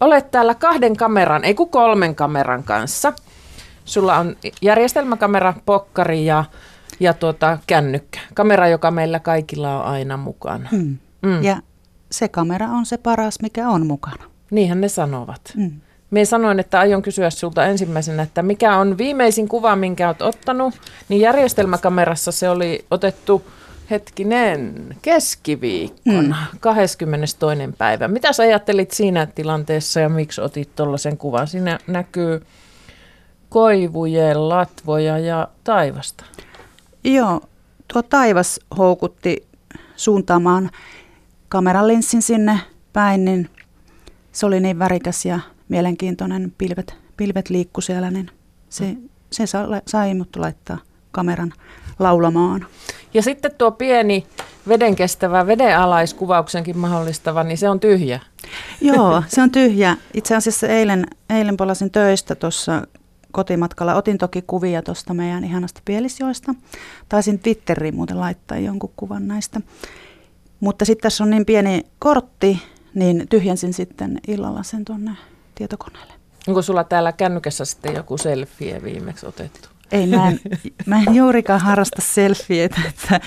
olet täällä kahden kameran, ei kun kolmen kameran kanssa. Sulla on järjestelmäkamera, pokkari ja, ja tuota, kännykkä. Kamera, joka meillä kaikilla on aina mukana. Mm. Mm. Ja se kamera on se paras, mikä on mukana. Niinhän ne sanovat. Mm. Mie sanoin, että aion kysyä sinulta ensimmäisenä, että mikä on viimeisin kuva, minkä olet ottanut. Niin järjestelmäkamerassa se oli otettu hetkinen keskiviikkona, mm. 22. päivä. Mitä sä ajattelit siinä tilanteessa ja miksi otit tuollaisen kuvan? Siinä näkyy koivujen, latvoja ja taivasta. Joo, tuo taivas houkutti suuntaamaan kameralinssin sinne päin, niin se oli niin värikäs ja mielenkiintoinen, pilvet, pilvet liikku siellä, niin se, se sai mut laittaa kameran laulamaan. Ja sitten tuo pieni vedenkestävä, vedenalaiskuvauksenkin mahdollistava, niin se on tyhjä. Joo, se on tyhjä. Itse asiassa eilen, eilen palasin töistä tuossa kotimatkalla. Otin toki kuvia tuosta meidän ihanasta Pielisjoista. Taisin Twitteriin muuten laittaa jonkun kuvan näistä. Mutta sitten tässä on niin pieni kortti, niin tyhjensin sitten illalla sen tuonne tietokoneelle. Onko sulla täällä kännykässä sitten joku selfie viimeksi otettu? Ei, mä en, mä en juurikaan harrasta selfieitä, että,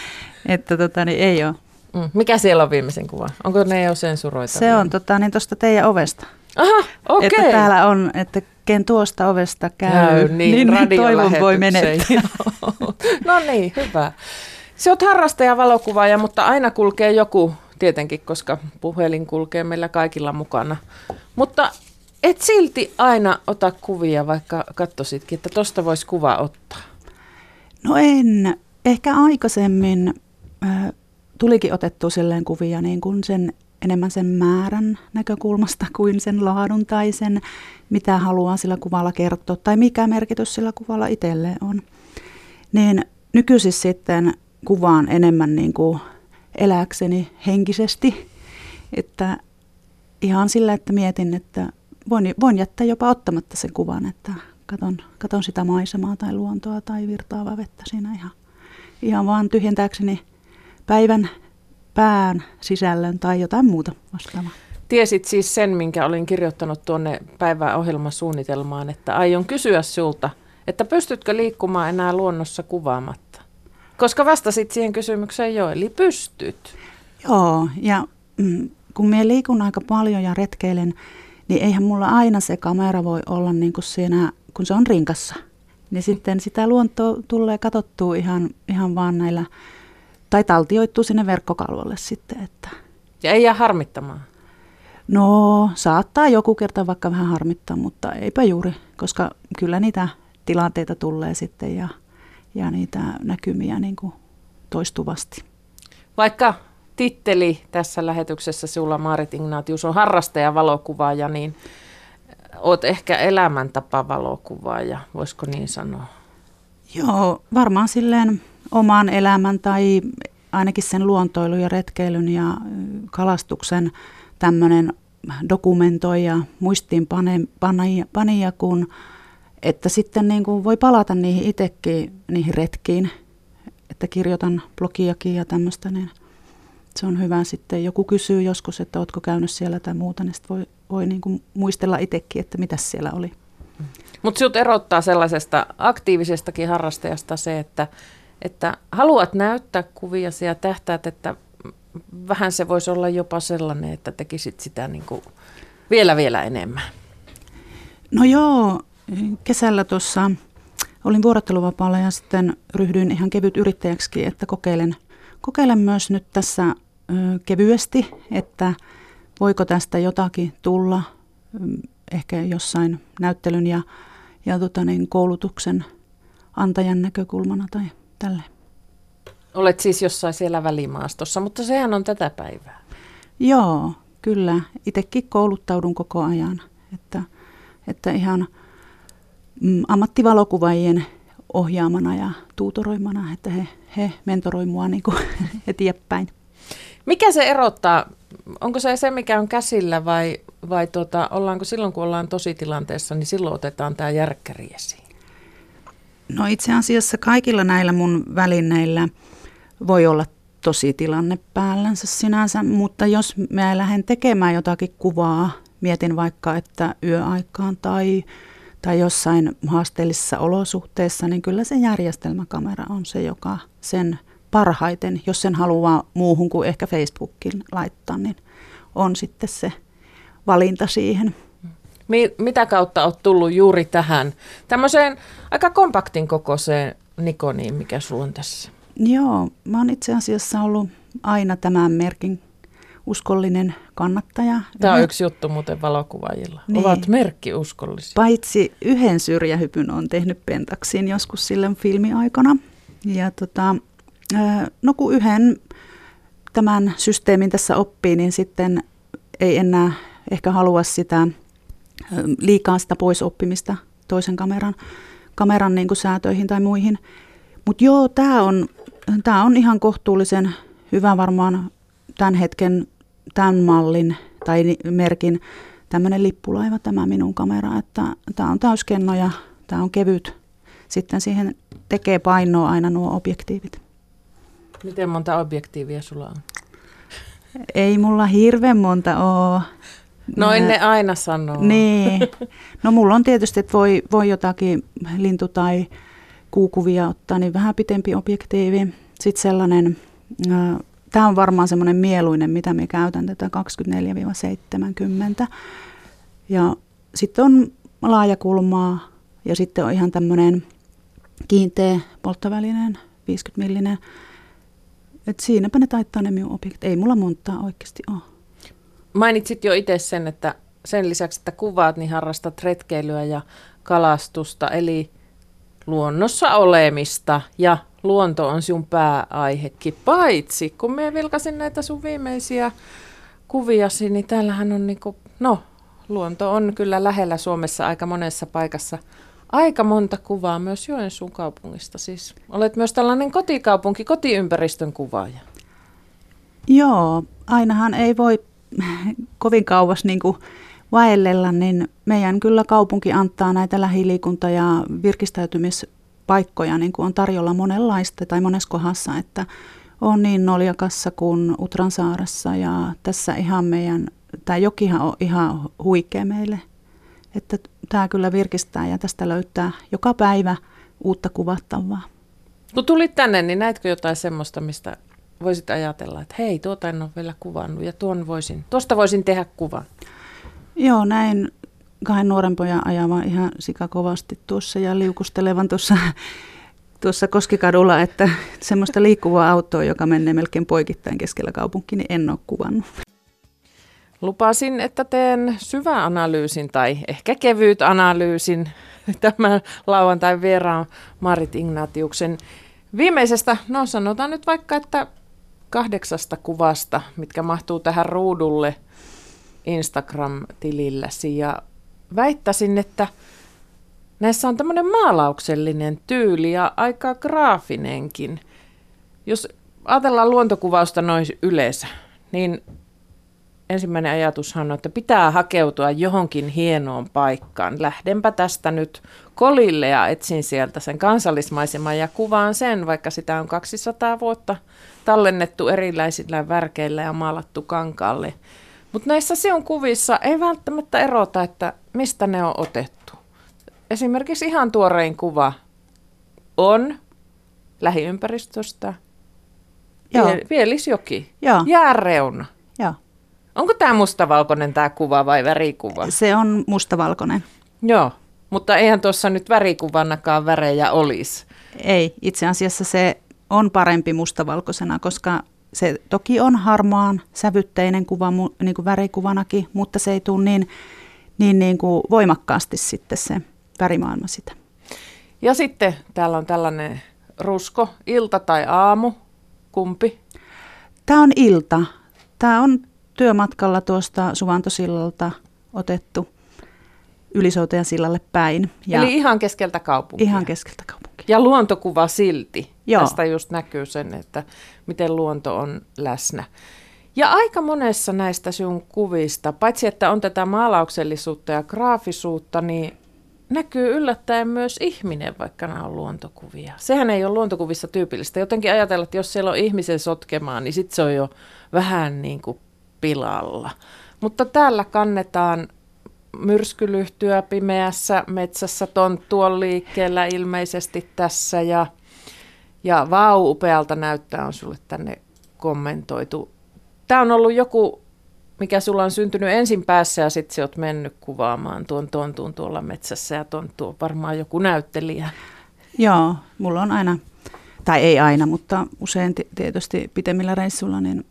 että tota, niin ei ole. Mm. Mikä siellä on viimeisen kuva? Onko ne jo sensuroita? Se on tota, niin tuosta teidän ovesta. Aha, okei. Okay. Että täällä on, että ken tuosta ovesta käy, käy niin, niin, niin toivon voi menettää. no niin, hyvä. Se on harrastaja valokuvaaja, mutta aina kulkee joku tietenkin, koska puhelin kulkee meillä kaikilla mukana. Mutta et silti aina ota kuvia, vaikka katsositkin, että tosta voisi kuva ottaa. No en. Ehkä aikaisemmin äh, tulikin otettu silleen kuvia niin kuin sen enemmän sen määrän näkökulmasta kuin sen laadun tai sen, mitä haluaa sillä kuvalla kertoa tai mikä merkitys sillä kuvalla itselleen on. Niin nykyisin sitten kuvaan enemmän niin kuin eläkseni henkisesti, että ihan sillä, että mietin, että voin, voin jättää jopa ottamatta sen kuvan, että katon, katon sitä maisemaa tai luontoa tai virtaavaa vettä siinä ihan, ihan vaan tyhjentääkseni päivän pään sisällön tai jotain muuta vastaavaa. Tiesit siis sen, minkä olin kirjoittanut tuonne päiväohjelmasuunnitelmaan, että aion kysyä sulta, että pystytkö liikkumaan enää luonnossa kuvaamatta? Koska vastasit siihen kysymykseen jo, eli pystyt. Joo, ja mm, kun minä liikun aika paljon ja retkeilen, niin eihän mulla aina se kamera voi olla niin kuin siinä, kun se on rinkassa. Niin sitten sitä luontoa tulee katsottua ihan, ihan vaan näillä, tai taltioittuu sinne verkkokalvolle sitten. Että. Ja ei jää harmittamaan? No, saattaa joku kerta vaikka vähän harmittaa, mutta eipä juuri, koska kyllä niitä tilanteita tulee sitten ja, ja niitä näkymiä niin kuin toistuvasti. Vaikka titteli tässä lähetyksessä sulla Maarit Ignatius on harrastaja valokuvaaja, niin oot ehkä elämäntapa valokuvaaja, voisiko niin sanoa? Joo, varmaan silleen oman elämän tai ainakin sen luontoilun ja retkeilyn ja kalastuksen tämmöinen dokumentoija, muistiinpanija, kun että sitten niin kuin voi palata niihin itsekin, niihin retkiin, että kirjoitan blogiakin ja tämmöistä, niin se on hyvä sitten. Joku kysyy joskus, että oletko käynyt siellä tai muuta, niin voi, voi niin kuin muistella itsekin, että mitä siellä oli. Mutta sinut erottaa sellaisesta aktiivisestakin harrastajasta se, että, että haluat näyttää kuvia ja tähtäät, että vähän se voisi olla jopa sellainen, että tekisit sitä niin kuin vielä vielä enemmän. No joo, kesällä tuossa olin vuorotteluvapaalla ja sitten ryhdyin ihan kevyt yrittäjäksi, että kokeilen – kokeilen myös nyt tässä ö, kevyesti, että voiko tästä jotakin tulla ehkä jossain näyttelyn ja, ja tota niin, koulutuksen antajan näkökulmana tai tälle. Olet siis jossain siellä välimaastossa, mutta sehän on tätä päivää. Joo, kyllä. Itsekin kouluttaudun koko ajan. Että, että ihan mm, ammattivalokuvaajien ohjaamana ja tuutoroimana, että he, he mentoroi mua niin kuin eteenpäin. Mikä se erottaa? Onko se se, mikä on käsillä vai, vai tuota, ollaanko silloin, kun ollaan tositilanteessa, niin silloin otetaan tämä järkkäri esiin? No itse asiassa kaikilla näillä mun välineillä voi olla tosi tilanne päällänsä sinänsä, mutta jos mä lähden tekemään jotakin kuvaa, mietin vaikka, että yöaikaan tai, tai jossain haasteellisissa olosuhteissa, niin kyllä se järjestelmäkamera on se, joka sen parhaiten, jos sen haluaa muuhun kuin ehkä Facebookin laittaa, niin on sitten se valinta siihen. Mitä kautta olet tullut juuri tähän tämmöiseen aika kompaktin kokoiseen Nikoniin, mikä sulla on tässä? Joo, mä oon itse asiassa ollut aina tämän merkin uskollinen kannattaja. Tämä on yksi juttu muuten valokuvaajilla. Niin. Ovat merkkiuskollisia. Paitsi yhden syrjähypyn on tehnyt Pentaksiin joskus silloin filmiaikana. Ja tota, no kun yhden tämän systeemin tässä oppii, niin sitten ei enää ehkä halua sitä liikaa sitä pois oppimista toisen kameran, kameran niin kuin säätöihin tai muihin. Mutta joo, tämä on, tää on ihan kohtuullisen hyvä varmaan tämän hetken, tämän mallin tai merkin tämmöinen lippulaiva tämä minun kamera, että tämä on täyskenno ja tämä on kevyt. Sitten siihen tekee painoa aina nuo objektiivit. Miten monta objektiivia sulla on? Ei mulla hirveän monta ole. Noin ne aina sanoo. Niin. No mulla on tietysti, että voi, voi jotakin lintu- tai kuukuvia ottaa, niin vähän pitempi objektiivi. Sitten sellainen, tämä on varmaan semmoinen mieluinen, mitä me käytän, tätä 24-70. Ja sitten on laajakulmaa ja sitten on ihan tämmöinen kiinteä polttovälinen 50 millinen. Et siinäpä ne taittaa ne minun objektit. Ei mulla montaa oikeasti ole. Mainitsit jo itse sen, että sen lisäksi, että kuvaat, niin harrastat retkeilyä ja kalastusta, eli luonnossa olemista ja luonto on sinun pääaihekin. Paitsi kun me vilkasin näitä sun viimeisiä kuviasi, niin täällähän on niinku, no luonto on kyllä lähellä Suomessa aika monessa paikassa. Aika monta kuvaa myös Joensuun kaupungista. Siis olet myös tällainen kotikaupunki, kotiympäristön kuvaaja. Joo, ainahan ei voi kovin kauas niin kuin vaellella, niin meidän kyllä kaupunki antaa näitä lähiliikunta- ja virkistäytymispaikkoja niin kuin on tarjolla monenlaista tai monessa kohdassa, että on niin Noljakassa kuin Utransaarassa ja tässä ihan meidän, tämä jokihan on ihan huikea meille, että tämä kyllä virkistää ja tästä löytää joka päivä uutta kuvattavaa. Kun tulit tänne, niin näitkö jotain semmoista, mistä voisit ajatella, että hei, tuota en ole vielä kuvannut ja tuon voisin, tuosta voisin tehdä kuvan? Joo, näin kahden nuoren pojan ajavan ihan sikakovasti tuossa ja liukustelevan tuossa, tuossa Koskikadulla, että semmoista liikkuvaa autoa, joka menee melkein poikittain keskellä kaupunkia, niin en ole kuvannut. Lupasin, että teen analyysin tai ehkä kevyt analyysin tämän lauantai vieraan Marit Ignatiuksen viimeisestä, no sanotaan nyt vaikka, että kahdeksasta kuvasta, mitkä mahtuu tähän ruudulle Instagram-tililläsi. Ja väittäisin, että näissä on tämmöinen maalauksellinen tyyli ja aika graafinenkin. Jos ajatellaan luontokuvausta noin yleensä, niin ensimmäinen ajatushan on, että pitää hakeutua johonkin hienoon paikkaan. Lähdenpä tästä nyt kolille ja etsin sieltä sen kansallismaiseman ja kuvaan sen, vaikka sitä on 200 vuotta tallennettu erilaisilla värkeillä ja maalattu kankaalle. Mutta näissä siun kuvissa ei välttämättä erota, että mistä ne on otettu. Esimerkiksi ihan tuorein kuva on lähiympäristöstä Joo. Pielisjoki, Joo. jääreuna. Joo. Onko tämä mustavalkoinen tämä kuva vai värikuva? Se on mustavalkoinen. Joo, mutta eihän tuossa nyt värikuvanakaan värejä olisi. Ei, itse asiassa se on parempi mustavalkoisena, koska se toki on harmaan sävytteinen kuva niin kuin värikuvanakin, mutta se ei tule niin, niin, niin kuin voimakkaasti sitten se värimaailma sitä. Ja sitten täällä on tällainen rusko, ilta tai aamu, kumpi? Tämä on ilta. Tämä on työmatkalla tuosta Suvantosillalta otettu Ylisouteen sillalle päin. Ja Eli ihan keskeltä kaupunkia. Ihan keskeltä kaupunkia. Ja luontokuva silti. Joo. Tästä just näkyy sen, että miten luonto on läsnä. Ja aika monessa näistä sun kuvista, paitsi että on tätä maalauksellisuutta ja graafisuutta, niin näkyy yllättäen myös ihminen, vaikka nämä on luontokuvia. Sehän ei ole luontokuvissa tyypillistä. Jotenkin ajatella, että jos siellä on ihmisen sotkemaa, niin sitten se on jo vähän niin kuin pilalla. Mutta täällä kannetaan myrskylyhtyä pimeässä metsässä, tonttu on liikkeellä ilmeisesti tässä ja, ja vau, upealta näyttää on sulle tänne kommentoitu. Tämä on ollut joku, mikä sulla on syntynyt ensin päässä ja sitten sä oot mennyt kuvaamaan tuon tontun tuolla metsässä ja tonttu on varmaan joku näyttelijä. Joo, mulla on aina, tai ei aina, mutta usein tietysti pitemmillä reissulla niin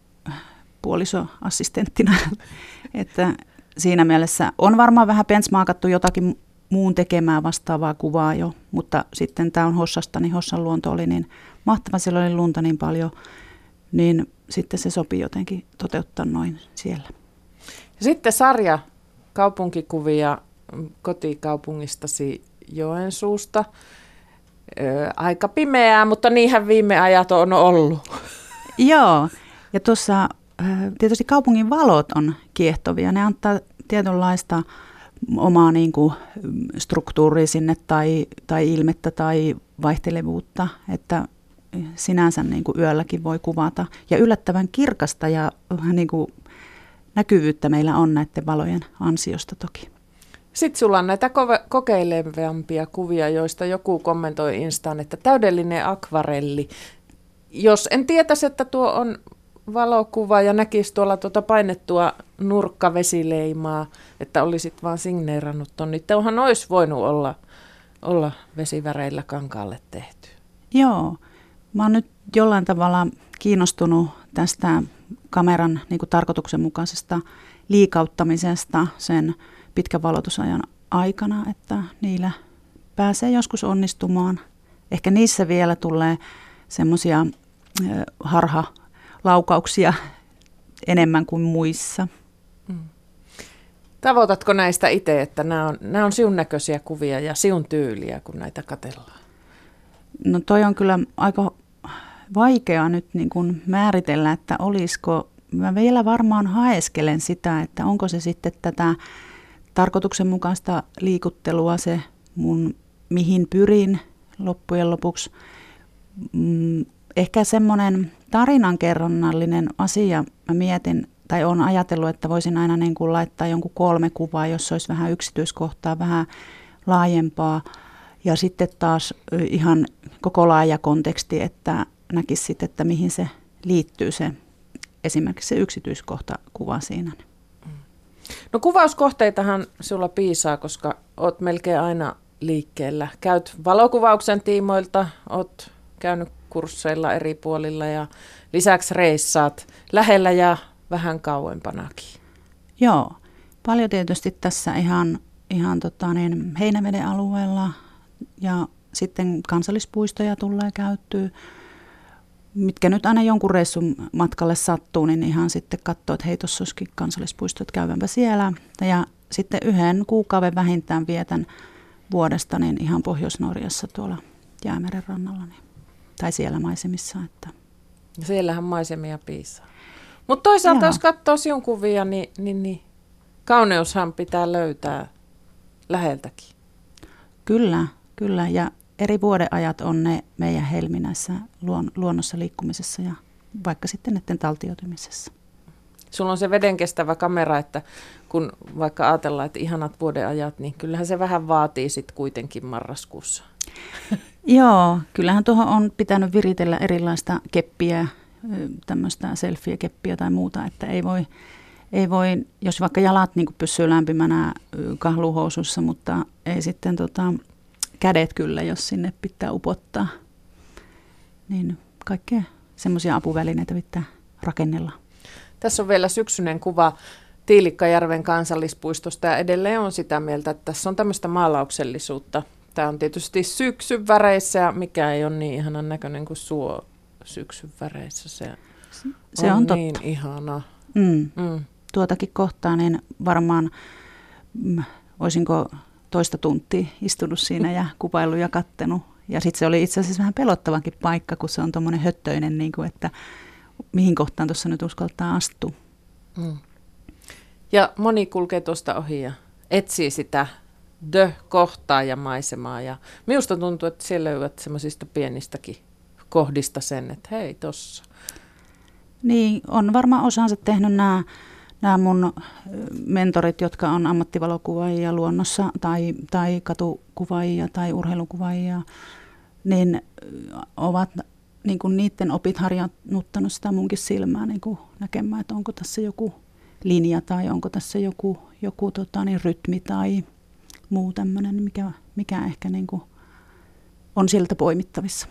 puolisoassistenttina, että siinä mielessä on varmaan vähän benchmarkattu jotakin muun tekemää vastaavaa kuvaa jo, mutta sitten tämä on Hossasta, niin Hossan luonto oli niin mahtava, siellä oli lunta niin paljon, niin sitten se sopii jotenkin toteuttaa noin siellä. Sitten sarja kaupunkikuvia kotikaupungistasi Joensuusta. Ö, aika pimeää, mutta niinhän viime ajat on ollut. Joo, ja tuossa tietysti kaupungin valot on kiehtovia. Ne antaa tietynlaista omaa niin kuin, struktuuria sinne tai, tai ilmettä tai vaihtelevuutta, että sinänsä niin kuin yölläkin voi kuvata. Ja yllättävän kirkasta ja niin kuin, näkyvyyttä meillä on näiden valojen ansiosta toki. Sitten sulla on näitä kove- kokeilevampia kuvia, joista joku kommentoi Instaan, että täydellinen akvarelli. Jos en tietäisi, että tuo on valokuva ja näkisi tuolla tuota painettua nurkkavesileimaa, että olisit vaan signeerannut ton, niin onhan olisi voinut olla, olla vesiväreillä kankaalle tehty. Joo, mä oon nyt jollain tavalla kiinnostunut tästä kameran niin kuin tarkoituksenmukaisesta liikauttamisesta sen pitkän valotusajan aikana, että niillä pääsee joskus onnistumaan. Ehkä niissä vielä tulee semmoisia harha laukauksia enemmän kuin muissa. Mm. Tavoitatko näistä itse, että nämä on, nämä on siun näköisiä kuvia ja siun tyyliä, kun näitä katellaan? No toi on kyllä aika vaikea nyt niin kuin määritellä, että olisiko, mä vielä varmaan haeskelen sitä, että onko se sitten tätä tarkoituksenmukaista liikuttelua se mun, mihin pyrin loppujen lopuksi. Ehkä semmoinen tarinankerronnallinen asia, mä mietin tai on ajatellut, että voisin aina niin kuin laittaa jonkun kolme kuvaa, jos olisi vähän yksityiskohtaa, vähän laajempaa. Ja sitten taas ihan koko laaja konteksti, että näkisi sitten, että mihin se liittyy se esimerkiksi se yksityiskohta kuva siinä. No kuvauskohteitahan sulla piisaa, koska oot melkein aina liikkeellä. Käyt valokuvauksen tiimoilta, oot käynyt kursseilla eri puolilla ja lisäksi reissaat lähellä ja vähän kauempanakin. Joo, paljon tietysti tässä ihan, ihan tota niin, Heinäveden alueella ja sitten kansallispuistoja tulee käyttöön. Mitkä nyt aina jonkun reissun matkalle sattuu, niin ihan sitten katsoo, että hei, tuossa olisikin kansallispuistot, käyvänpä siellä. Ja sitten yhden kuukauden vähintään vietän vuodesta niin ihan Pohjois-Norjassa tuolla Jäämeren rannalla. Niin tai siellä maisemissa. Että. Siellähän maisemia piisaa. Mutta toisaalta, Joo. jos katsoo sinun kuvia, niin, niin, niin kauneushan pitää löytää läheltäkin. Kyllä, kyllä. Ja eri vuodeajat on ne meidän helminässä luon, luonnossa liikkumisessa ja vaikka sitten näiden taltioitumisessa. Sulla on se vedenkestävä kamera, että kun vaikka ajatellaan, että ihanat vuodeajat, niin kyllähän se vähän vaatii sitten kuitenkin marraskuussa. Joo, kyllähän tuohon on pitänyt viritellä erilaista keppiä, tämmöistä selfie-keppiä tai muuta, että ei voi, ei voi jos vaikka jalat niin pysyy lämpimänä kahluhousussa, mutta ei sitten tota, kädet kyllä, jos sinne pitää upottaa. Niin kaikkea semmoisia apuvälineitä pitää rakennella. Tässä on vielä syksyinen kuva Tiilikkajärven kansallispuistosta ja edelleen on sitä mieltä, että tässä on tämmöistä maalauksellisuutta Tämä on tietysti syksyn väreissä ja mikä ei ole niin ihanan näköinen kuin suo syksyn väreissä. Se, se on, on niin totta. ihana. Mm. Mm. Tuotakin kohtaa niin varmaan mm, olisinko toista tuntia istunut siinä ja kuvailu ja kattenut. Ja sitten se oli itse asiassa vähän pelottavankin paikka, kun se on tuommoinen höttöinen, niin kuin, että mihin kohtaan tuossa nyt uskaltaa astua. Mm. Ja moni kulkee tuosta ohi ja etsii sitä dö-kohtaa ja maisemaa. Ja minusta tuntuu, että siellä löydät semmoisista pienistäkin kohdista sen, että hei tossa. Niin, on varmaan osansa tehnyt nämä nämä mun mentorit, jotka on ammattivalokuvaajia luonnossa tai, tai katukuvaajia tai urheilukuvaajia, niin ovat niin kuin niiden opit harjoittanut sitä munkin silmää niin kuin näkemään, että onko tässä joku linja tai onko tässä joku, joku tota, niin rytmi tai muu tämmöinen, mikä, mikä ehkä niin kuin on sieltä poimittavissa.